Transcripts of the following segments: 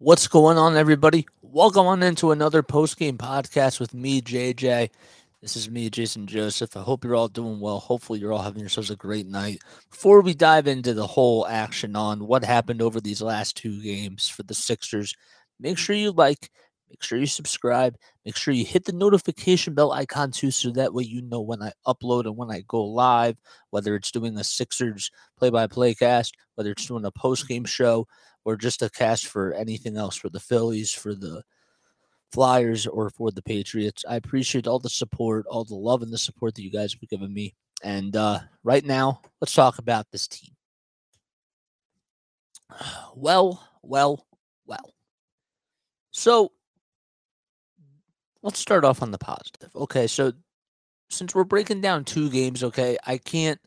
What's going on, everybody? Welcome on into another post game podcast with me, JJ. This is me, Jason Joseph. I hope you're all doing well. Hopefully, you're all having yourselves a great night. Before we dive into the whole action on what happened over these last two games for the Sixers, make sure you like, make sure you subscribe, make sure you hit the notification bell icon too, so that way you know when I upload and when I go live, whether it's doing a Sixers play by play cast, whether it's doing a post game show or just a cast for anything else for the Phillies, for the Flyers, or for the Patriots. I appreciate all the support, all the love and the support that you guys have given me. And uh, right now, let's talk about this team. Well, well, well. So let's start off on the positive. Okay, so since we're breaking down two games, okay, I can't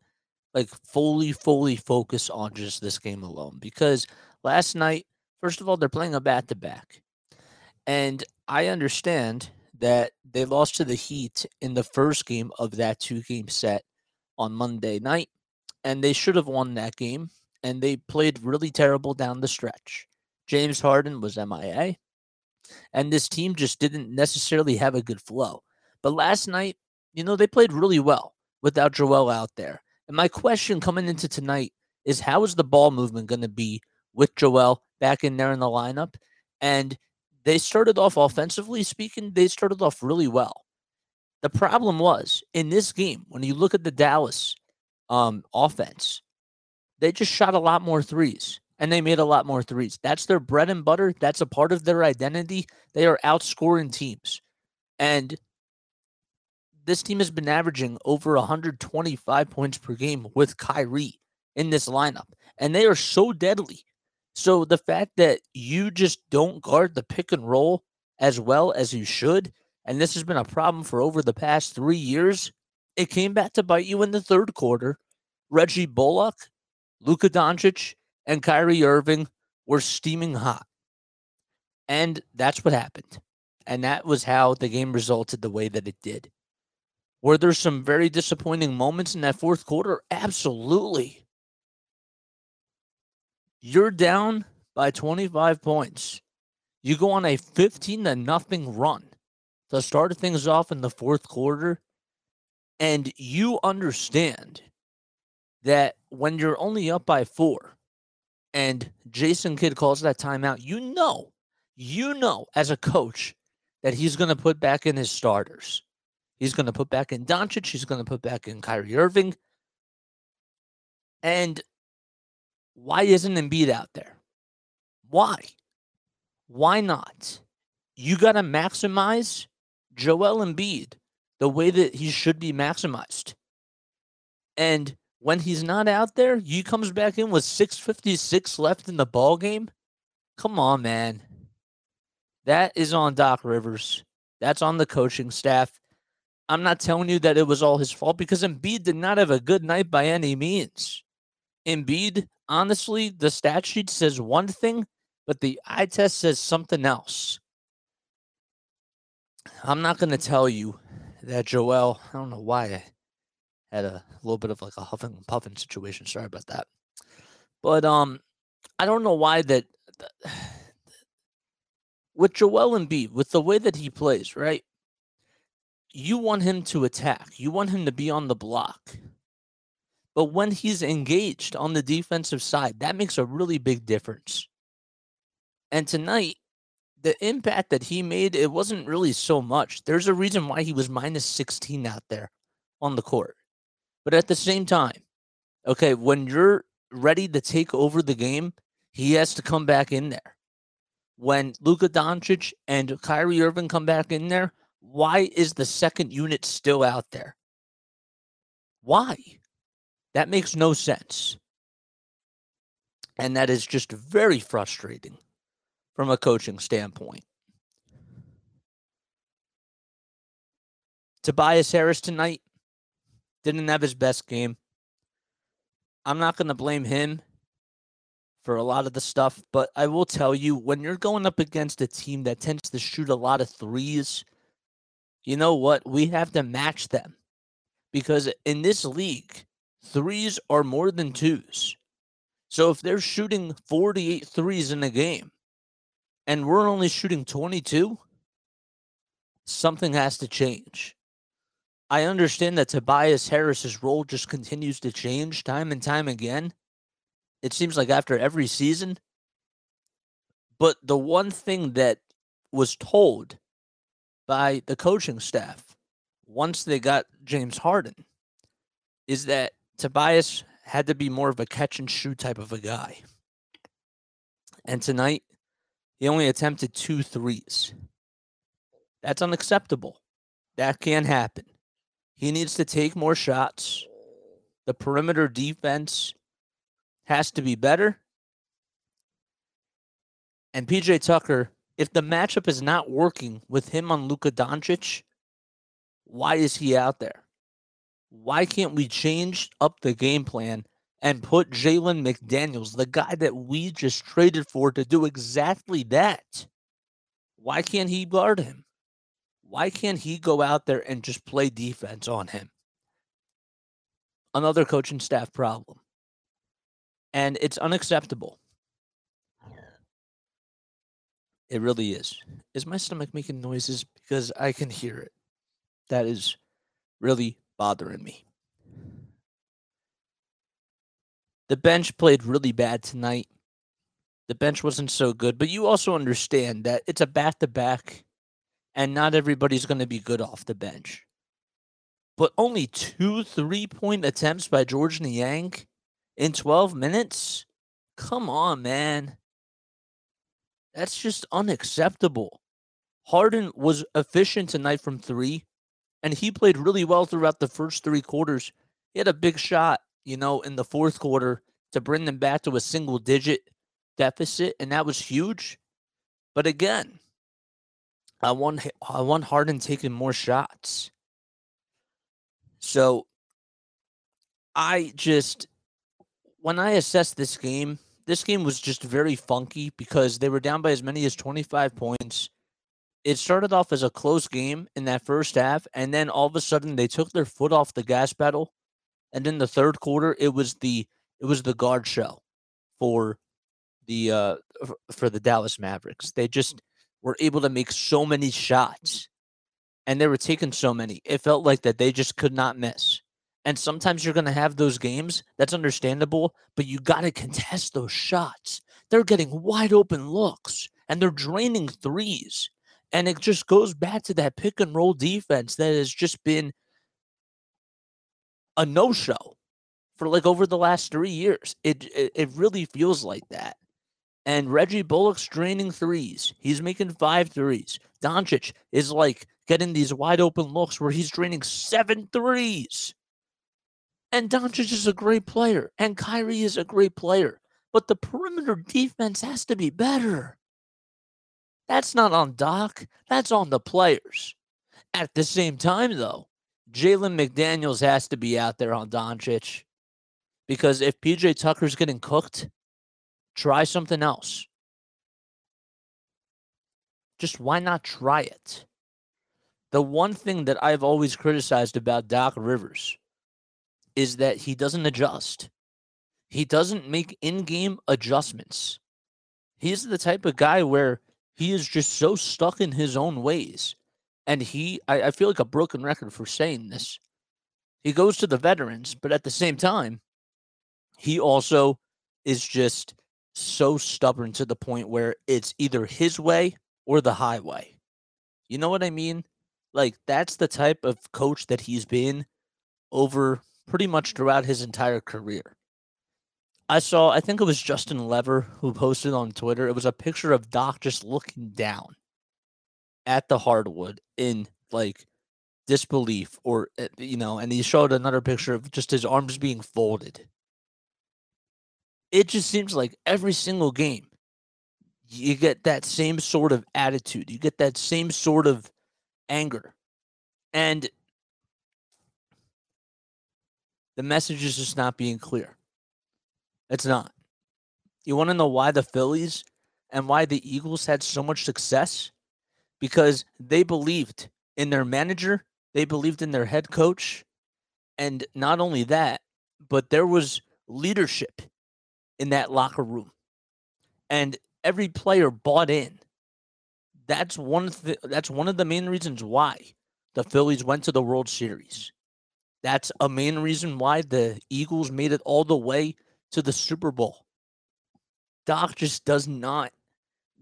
like fully, fully focus on just this game alone because Last night, first of all, they're playing a back to back. And I understand that they lost to the Heat in the first game of that two game set on Monday night. And they should have won that game. And they played really terrible down the stretch. James Harden was MIA. And this team just didn't necessarily have a good flow. But last night, you know, they played really well without Joel out there. And my question coming into tonight is how is the ball movement going to be with Joel back in there in the lineup. And they started off offensively speaking, they started off really well. The problem was in this game, when you look at the Dallas um, offense, they just shot a lot more threes and they made a lot more threes. That's their bread and butter. That's a part of their identity. They are outscoring teams. And this team has been averaging over 125 points per game with Kyrie in this lineup. And they are so deadly so the fact that you just don't guard the pick and roll as well as you should, and this has been a problem for over the past three years, it came back to bite you in the third quarter. Reggie Bullock, Luka Doncic, and Kyrie Irving were steaming hot. And that's what happened. And that was how the game resulted the way that it did. Were there some very disappointing moments in that fourth quarter? Absolutely. You're down by 25 points. You go on a 15 to nothing run to start things off in the fourth quarter. And you understand that when you're only up by four and Jason Kidd calls that timeout, you know, you know as a coach that he's going to put back in his starters. He's going to put back in Doncic. He's going to put back in Kyrie Irving. And why isn't Embiid out there? Why? Why not? You got to maximize Joel Embiid the way that he should be maximized. And when he's not out there, he comes back in with 656 left in the ball game. Come on, man. That is on Doc Rivers. That's on the coaching staff. I'm not telling you that it was all his fault because Embiid did not have a good night by any means. Embiid honestly, the stat sheet says one thing, but the eye test says something else. I'm not going to tell you that Joel, I don't know why I had a little bit of like a huffing and puffing situation. Sorry about that. But um I don't know why that with Joel Embiid, with the way that he plays, right? You want him to attack. You want him to be on the block. But when he's engaged on the defensive side, that makes a really big difference. And tonight, the impact that he made, it wasn't really so much. There's a reason why he was minus 16 out there on the court. But at the same time, okay, when you're ready to take over the game, he has to come back in there. When Luka Doncic and Kyrie Irving come back in there, why is the second unit still out there? Why? That makes no sense. And that is just very frustrating from a coaching standpoint. Tobias Harris tonight didn't have his best game. I'm not going to blame him for a lot of the stuff, but I will tell you when you're going up against a team that tends to shoot a lot of threes, you know what? We have to match them because in this league, threes are more than twos. So if they're shooting 48 threes in a game and we're only shooting 22, something has to change. I understand that Tobias Harris's role just continues to change time and time again. It seems like after every season. But the one thing that was told by the coaching staff once they got James Harden is that Tobias had to be more of a catch and shoot type of a guy. And tonight, he only attempted two threes. That's unacceptable. That can't happen. He needs to take more shots. The perimeter defense has to be better. And PJ Tucker, if the matchup is not working with him on Luka Doncic, why is he out there? Why can't we change up the game plan and put Jalen McDaniels, the guy that we just traded for, to do exactly that? Why can't he guard him? Why can't he go out there and just play defense on him? Another coaching staff problem. And it's unacceptable. It really is. Is my stomach making noises? Because I can hear it. That is really bothering me. The bench played really bad tonight. The bench wasn't so good, but you also understand that it's a back to back and not everybody's going to be good off the bench. But only two three point attempts by Georges Niang in 12 minutes? Come on, man. That's just unacceptable. Harden was efficient tonight from three, and he played really well throughout the first three quarters. He had a big shot, you know, in the fourth quarter to bring them back to a single digit deficit, and that was huge. But again, I want I want Harden taking more shots. So I just when I assess this game, this game was just very funky because they were down by as many as 25 points. It started off as a close game in that first half, and then all of a sudden they took their foot off the gas pedal. And in the third quarter, it was the it was the guard show for the uh for the Dallas Mavericks. They just were able to make so many shots and they were taking so many. It felt like that they just could not miss. And sometimes you're going to have those games. That's understandable, but you got to contest those shots. They're getting wide open looks and they're draining threes. And it just goes back to that pick and roll defense that has just been a no show for like over the last three years. It, it, it really feels like that. And Reggie Bullock's draining threes. He's making five threes. Doncic is like getting these wide open looks where he's draining seven threes. And Doncic is a great player, and Kyrie is a great player. But the perimeter defense has to be better. That's not on Doc, that's on the players. At the same time, though, Jalen McDaniels has to be out there on Doncic. Because if PJ Tucker's getting cooked, Try something else. Just why not try it? The one thing that I've always criticized about Doc Rivers is that he doesn't adjust. He doesn't make in game adjustments. He's the type of guy where he is just so stuck in his own ways. And he, I, I feel like a broken record for saying this. He goes to the veterans, but at the same time, he also is just so stubborn to the point where it's either his way or the highway. You know what I mean? Like that's the type of coach that he's been over pretty much throughout his entire career. I saw, I think it was Justin Lever who posted on Twitter. It was a picture of Doc just looking down at the hardwood in like disbelief, or, eh, you know, and he showed another picture of just his arms being folded it just seems like every single game you get that same sort of attitude. You get that same sort of anger. And the message is just not being clear. It's not. You want to know why the Phillies and why the Eagles had so much success? Because they believed in their manager, they believed in their head coach. And not only that, but there was leadership in that locker room. And every player bought in that's one the, that's one of the main reasons why the Phillies went to the World Series. That's a main reason why the Eagles made it all the way to the Super Bowl. Doc just does not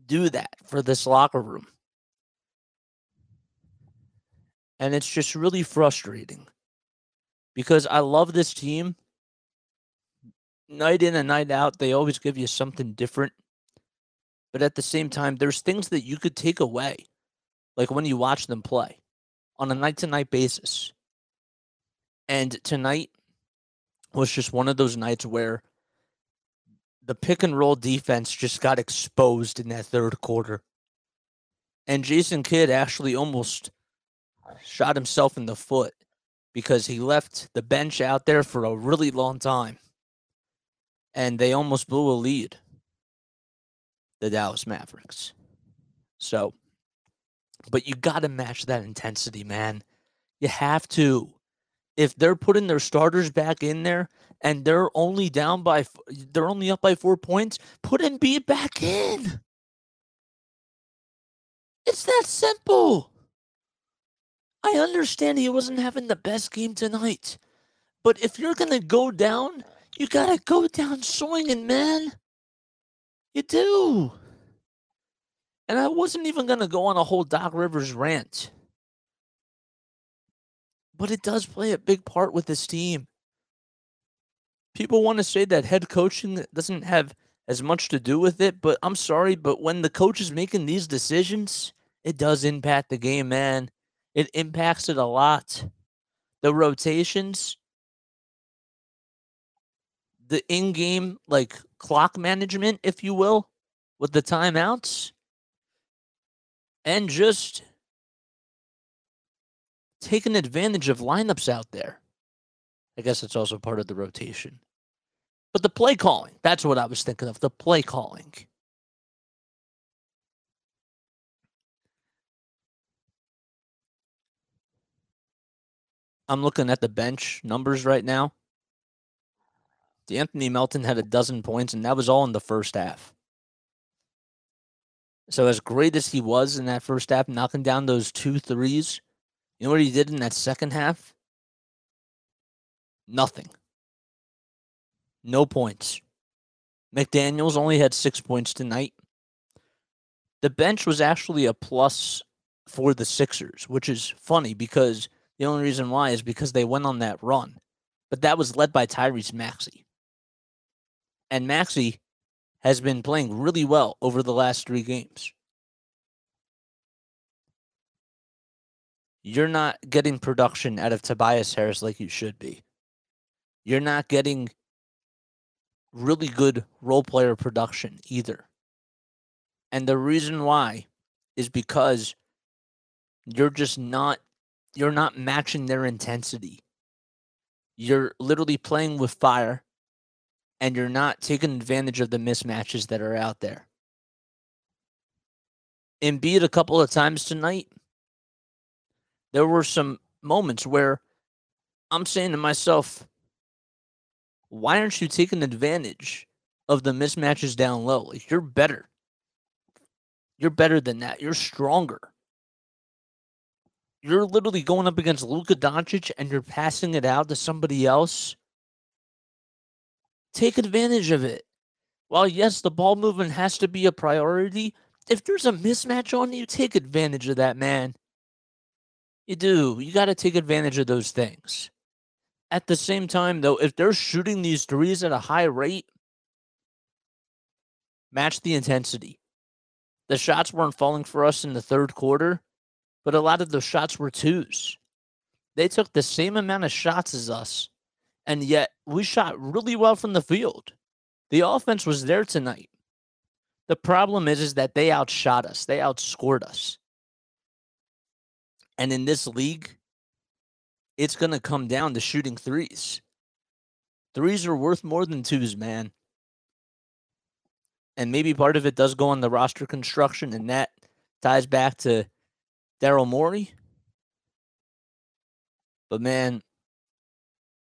do that for this locker room. And it's just really frustrating because I love this team. Night in and night out, they always give you something different. But at the same time, there's things that you could take away, like when you watch them play on a night to night basis. And tonight was just one of those nights where the pick and roll defense just got exposed in that third quarter. And Jason Kidd actually almost shot himself in the foot because he left the bench out there for a really long time. And they almost blew a lead, the Dallas Mavericks. So, but you got to match that intensity, man. You have to if they're putting their starters back in there and they're only down by they're only up by four points, put Embiid back in. It's that simple. I understand he wasn't having the best game tonight, but if you're gonna go down, you gotta go down swinging, man. You do. And I wasn't even gonna go on a whole Doc Rivers rant but it does play a big part with this team. People want to say that head coaching doesn't have as much to do with it, but I'm sorry, but when the coach is making these decisions, it does impact the game, man. It impacts it a lot. The rotations, the in game, like clock management, if you will, with the timeouts, and just taking advantage of lineups out there. I guess it's also part of the rotation. But the play calling, that's what I was thinking of. The play calling. I'm looking at the bench numbers right now. Anthony Melton had a dozen points, and that was all in the first half. So, as great as he was in that first half, knocking down those two threes, you know what he did in that second half? Nothing. No points. McDaniels only had six points tonight. The bench was actually a plus for the Sixers, which is funny because the only reason why is because they went on that run. But that was led by Tyrese Maxey. And Maxey has been playing really well over the last three games. You're not getting production out of Tobias Harris like you should be. You're not getting really good role player production either. And the reason why is because you're just not you're not matching their intensity. You're literally playing with fire and you're not taking advantage of the mismatches that are out there. Embiid a couple of times tonight there were some moments where I'm saying to myself, why aren't you taking advantage of the mismatches down low? Like you're better. You're better than that. You're stronger. You're literally going up against Luka Doncic and you're passing it out to somebody else. Take advantage of it. While yes, the ball movement has to be a priority, if there's a mismatch on you, take advantage of that, man. You do. You got to take advantage of those things. At the same time, though, if they're shooting these threes at a high rate, match the intensity. The shots weren't falling for us in the third quarter, but a lot of those shots were twos. They took the same amount of shots as us, and yet we shot really well from the field. The offense was there tonight. The problem is, is that they outshot us. They outscored us. And in this league, it's going to come down to shooting threes. Threes are worth more than twos, man. And maybe part of it does go on the roster construction, and that ties back to Daryl Morey. But man,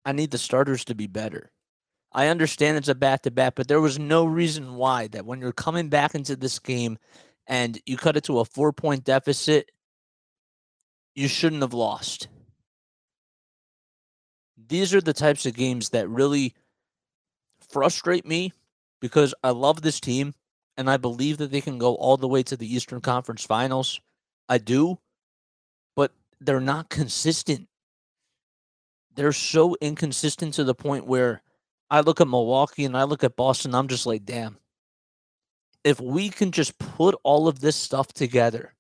I need the starters to be better. I understand it's a back to back, but there was no reason why that when you're coming back into this game and you cut it to a four point deficit, you shouldn't have lost. These are the types of games that really frustrate me because I love this team and I believe that they can go all the way to the Eastern Conference Finals. I do, but they're not consistent. They're so inconsistent to the point where I look at Milwaukee and I look at Boston, I'm just like, damn. If we can just put all of this stuff together,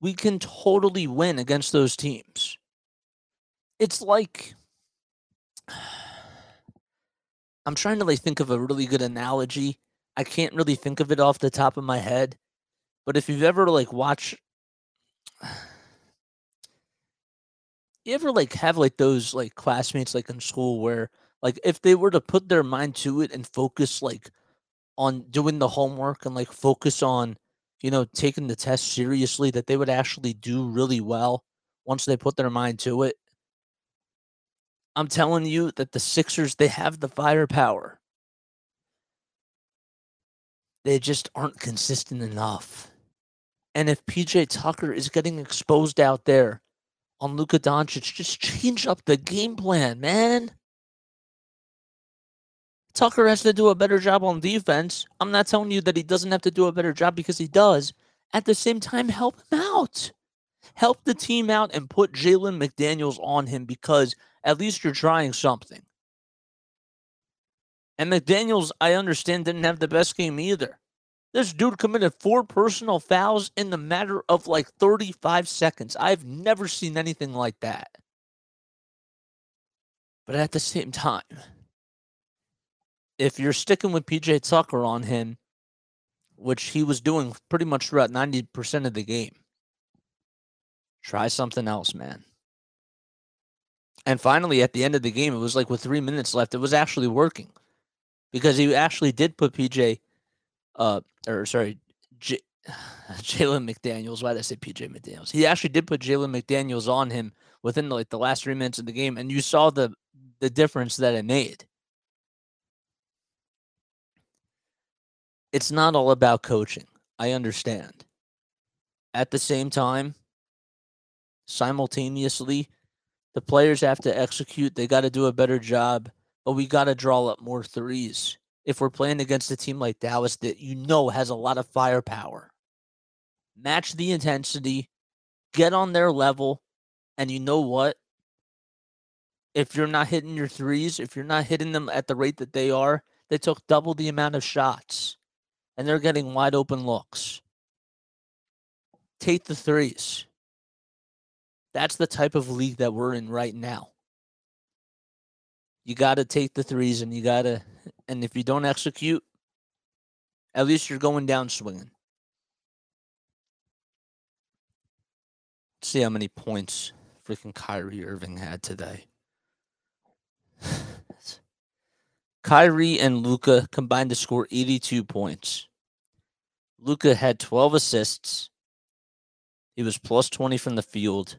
we can totally win against those teams. It's like I'm trying to like think of a really good analogy. I can't really think of it off the top of my head. But if you've ever like watched you ever like have like those like classmates like in school where like if they were to put their mind to it and focus like on doing the homework and like focus on you know taking the test seriously that they would actually do really well once they put their mind to it i'm telling you that the sixers they have the firepower they just aren't consistent enough and if pj tucker is getting exposed out there on Luka Doncic. Just change up the game plan, man. Tucker has to do a better job on defense. I'm not telling you that he doesn't have to do a better job because he does. At the same time, help him out. Help the team out and put Jalen McDaniels on him because at least you're trying something. And McDaniels, I understand, didn't have the best game either. This dude committed four personal fouls in the matter of like 35 seconds. I've never seen anything like that. But at the same time, if you're sticking with PJ Tucker on him, which he was doing pretty much throughout 90% of the game, try something else, man. And finally, at the end of the game, it was like with three minutes left, it was actually working because he actually did put PJ uh, or sorry, J- Jalen McDaniels. Why did I say PJ McDaniels? He actually did put Jalen McDaniels on him within like the last three minutes of the game, and you saw the the difference that it made. It's not all about coaching. I understand. At the same time, simultaneously, the players have to execute. They got to do a better job, but we got to draw up more threes if we're playing against a team like Dallas that you know has a lot of firepower. Match the intensity, get on their level, and you know what? If you're not hitting your threes, if you're not hitting them at the rate that they are, they took double the amount of shots and they're getting wide open looks. Take the threes. That's the type of league that we're in right now. You got to take the threes and you got to and if you don't execute, at least you're going down swinging. Let's see how many points freaking Kyrie Irving had today. Kyrie and Luka combined to score 82 points. Luka had 12 assists. He was plus 20 from the field,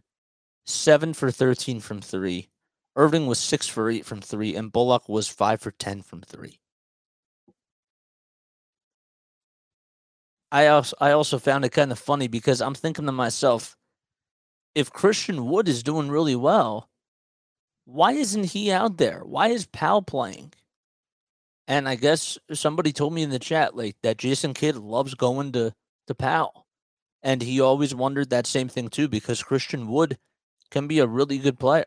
7 for 13 from 3. Irving was 6 for 8 from 3 and Bullock was 5 for 10 from 3. I also I also found it kind of funny because I'm thinking to myself, if Christian Wood is doing really well, why isn't he out there? Why is Powell playing? And I guess somebody told me in the chat like that Jason Kidd loves going to to Powell. And he always wondered that same thing too, because Christian Wood can be a really good player.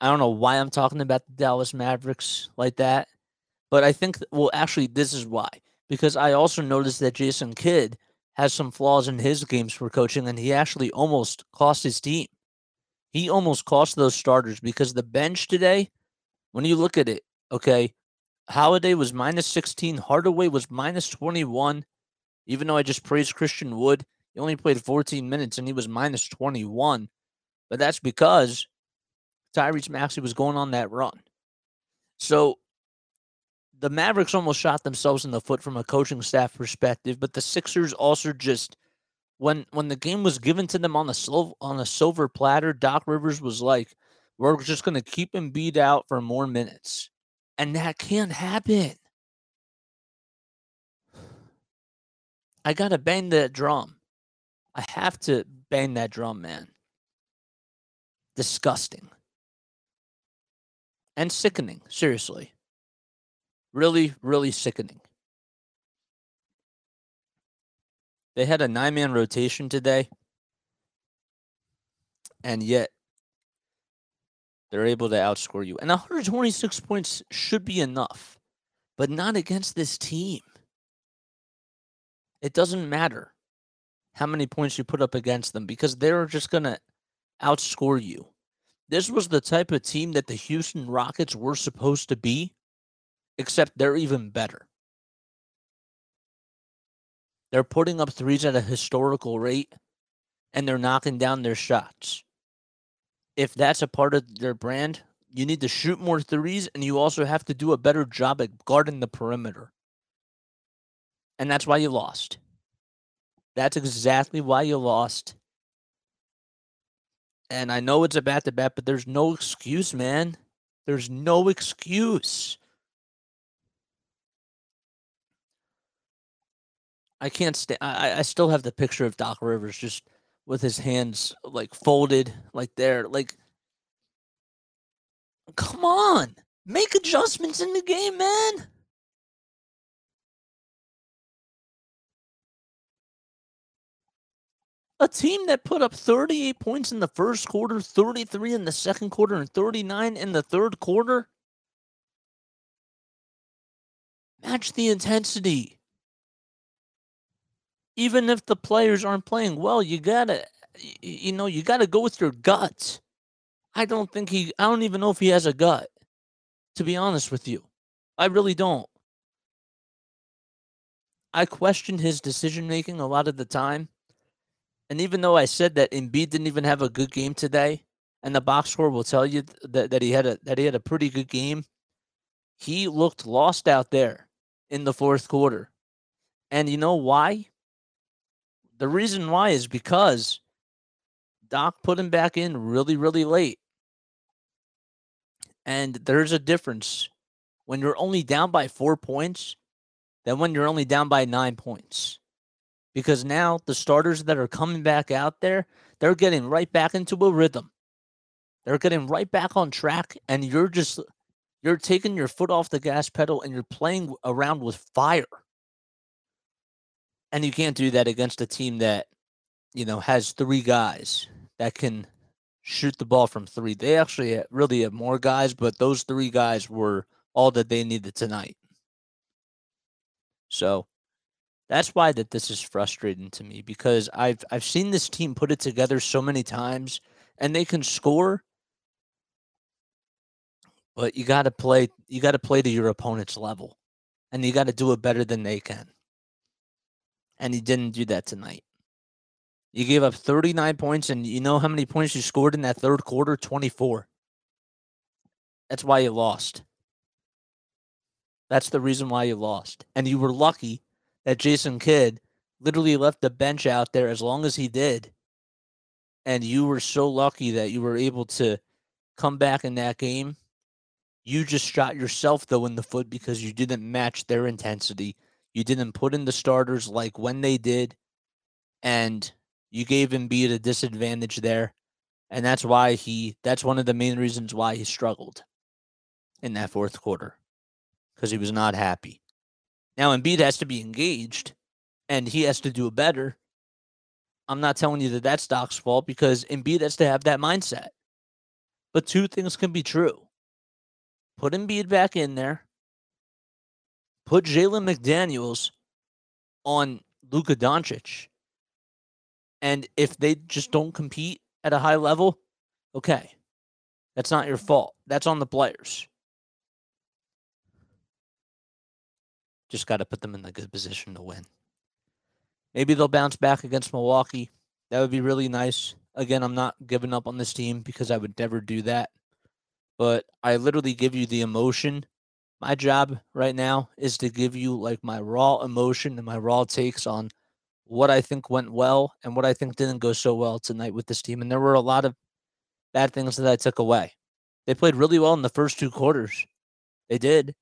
I don't know why I'm talking about the Dallas Mavericks like that, but I think well actually this is why because I also noticed that Jason Kidd has some flaws in his games for coaching, and he actually almost cost his team. He almost cost those starters because the bench today, when you look at it, okay, Holiday was minus 16, Hardaway was minus 21. Even though I just praised Christian Wood, he only played 14 minutes and he was minus 21. But that's because Tyrese Maxey was going on that run. So the Mavericks almost shot themselves in the foot from a coaching staff perspective, but the Sixers also just when when the game was given to them on a silver on a silver platter, Doc Rivers was like, "We're just going to keep Embiid out for more minutes," and that can't happen. I gotta bang that drum. I have to bang that drum, man. Disgusting. And sickening, seriously. Really, really sickening. They had a nine man rotation today, and yet they're able to outscore you. And 126 points should be enough, but not against this team. It doesn't matter how many points you put up against them because they're just going to outscore you. This was the type of team that the Houston Rockets were supposed to be, except they're even better. They're putting up threes at a historical rate and they're knocking down their shots. If that's a part of their brand, you need to shoot more threes and you also have to do a better job at guarding the perimeter. And that's why you lost. That's exactly why you lost. And I know it's a bat to bat, but there's no excuse, man. There's no excuse. I can't stay. I, I still have the picture of Doc Rivers just with his hands like folded, like there. Like, come on, make adjustments in the game, man. A team that put up 38 points in the first quarter, 33 in the second quarter, and 39 in the third quarter. Match the intensity. Even if the players aren't playing well, you gotta, you know, you gotta go with your gut. I don't think he, I don't even know if he has a gut, to be honest with you. I really don't. I question his decision making a lot of the time. And even though I said that Embiid didn't even have a good game today, and the box score will tell you that, that he had a that he had a pretty good game, he looked lost out there in the fourth quarter. And you know why? The reason why is because Doc put him back in really, really late. And there's a difference when you're only down by four points than when you're only down by nine points because now the starters that are coming back out there, they're getting right back into a rhythm. They're getting right back on track, and you're just you're taking your foot off the gas pedal and you're playing around with fire. And you can't do that against a team that, you know, has three guys that can shoot the ball from three. They actually really have more guys, but those three guys were all that they needed tonight. So that's why that this is frustrating to me because I've I've seen this team put it together so many times and they can score but you got to play you got to play to your opponent's level and you got to do it better than they can. And he didn't do that tonight. You gave up 39 points and you know how many points you scored in that third quarter? 24. That's why you lost. That's the reason why you lost. And you were lucky that Jason Kidd literally left the bench out there as long as he did. And you were so lucky that you were able to come back in that game. You just shot yourself, though, in the foot because you didn't match their intensity. You didn't put in the starters like when they did. And you gave Embiid a disadvantage there. And that's why he, that's one of the main reasons why he struggled in that fourth quarter because he was not happy. Now Embiid has to be engaged and he has to do better. I'm not telling you that that's Doc's fault because Embiid has to have that mindset. But two things can be true. Put Embiid back in there. Put Jalen McDaniels on Luka Doncic. And if they just don't compete at a high level, okay. That's not your fault. That's on the players. Just got to put them in a good position to win. Maybe they'll bounce back against Milwaukee. That would be really nice. Again, I'm not giving up on this team because I would never do that. But I literally give you the emotion. My job right now is to give you like my raw emotion and my raw takes on what I think went well and what I think didn't go so well tonight with this team. And there were a lot of bad things that I took away. They played really well in the first two quarters. They did.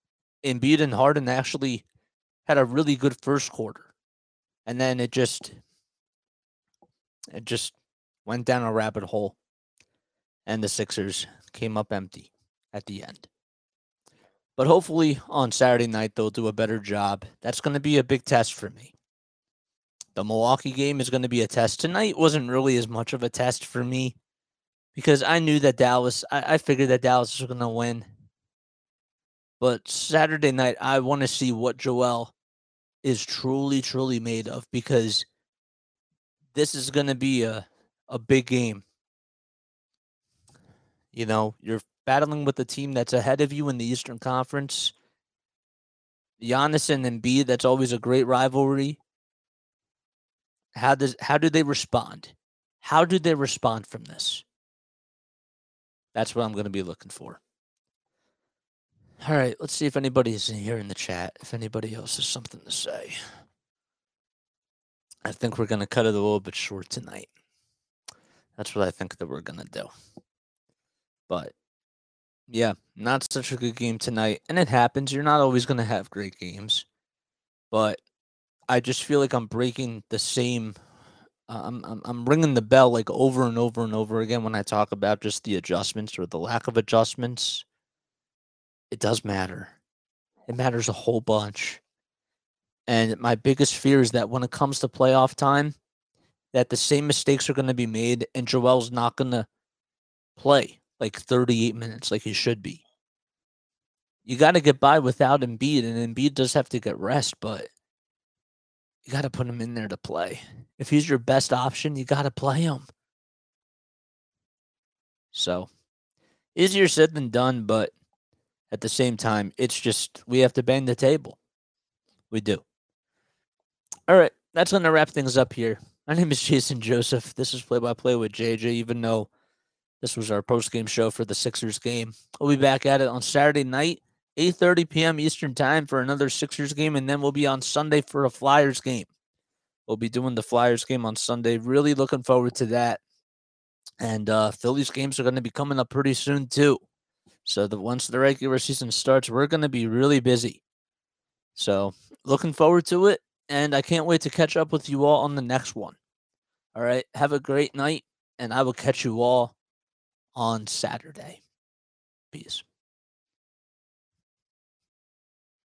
Embiid and Harden actually had a really good first quarter. And then it just it just went down a rabbit hole. And the Sixers came up empty at the end. But hopefully on Saturday night they'll do a better job. That's going to be a big test for me. The Milwaukee game is going to be a test. Tonight wasn't really as much of a test for me because I knew that Dallas, I, I figured that Dallas was going to win. But Saturday night, I want to see what Joel is truly, truly made of because this is going to be a, a big game. You know, you're battling with a team that's ahead of you in the Eastern Conference. Giannis and Embiid, that's always a great rivalry. How does how do they respond? How do they respond from this? That's what I'm going to be looking for. All right, let's see if anybody's in here in the chat. If anybody else has something to say. I think we're going to cut it a little bit short tonight. That's what I think that we're going to do. But yeah, not such a good game tonight. And it happens. You're not always going to have great games. But I just feel like I'm breaking the same. Uh, I'm, I'm I'm ringing the bell like over and over and over again when I talk about just the adjustments or the lack of adjustments. It does matter. It matters a whole bunch. And my biggest fear is that when it comes to playoff time, that the same mistakes are going to be made, and Joel's not going to play like 38 minutes like he should be. You got to get by without Embiid, and Embiid does have to get rest, but you got to put him in there to play. If he's your best option, you got to play him. So, easier said than done, but at the same time, it's just we have to bang the table. We do. All right, that's going to wrap things up here. My name is Jason Joseph. This is Play by Play with JJ, even though this was our post game show for the Sixers game. We'll be back at it on Saturday night 8:30 p.m. Eastern Time for another Sixers game, and then we'll be on Sunday for a Flyers game. We'll be doing the Flyers game on Sunday. Really looking forward to that. And uh, Phillies games are going to be coming up pretty soon too. So the once the regular season starts, we're going to be really busy. So looking forward to it, and I can't wait to catch up with you all on the next one. All right, have a great night, and I will catch you all on Saturday. Peace.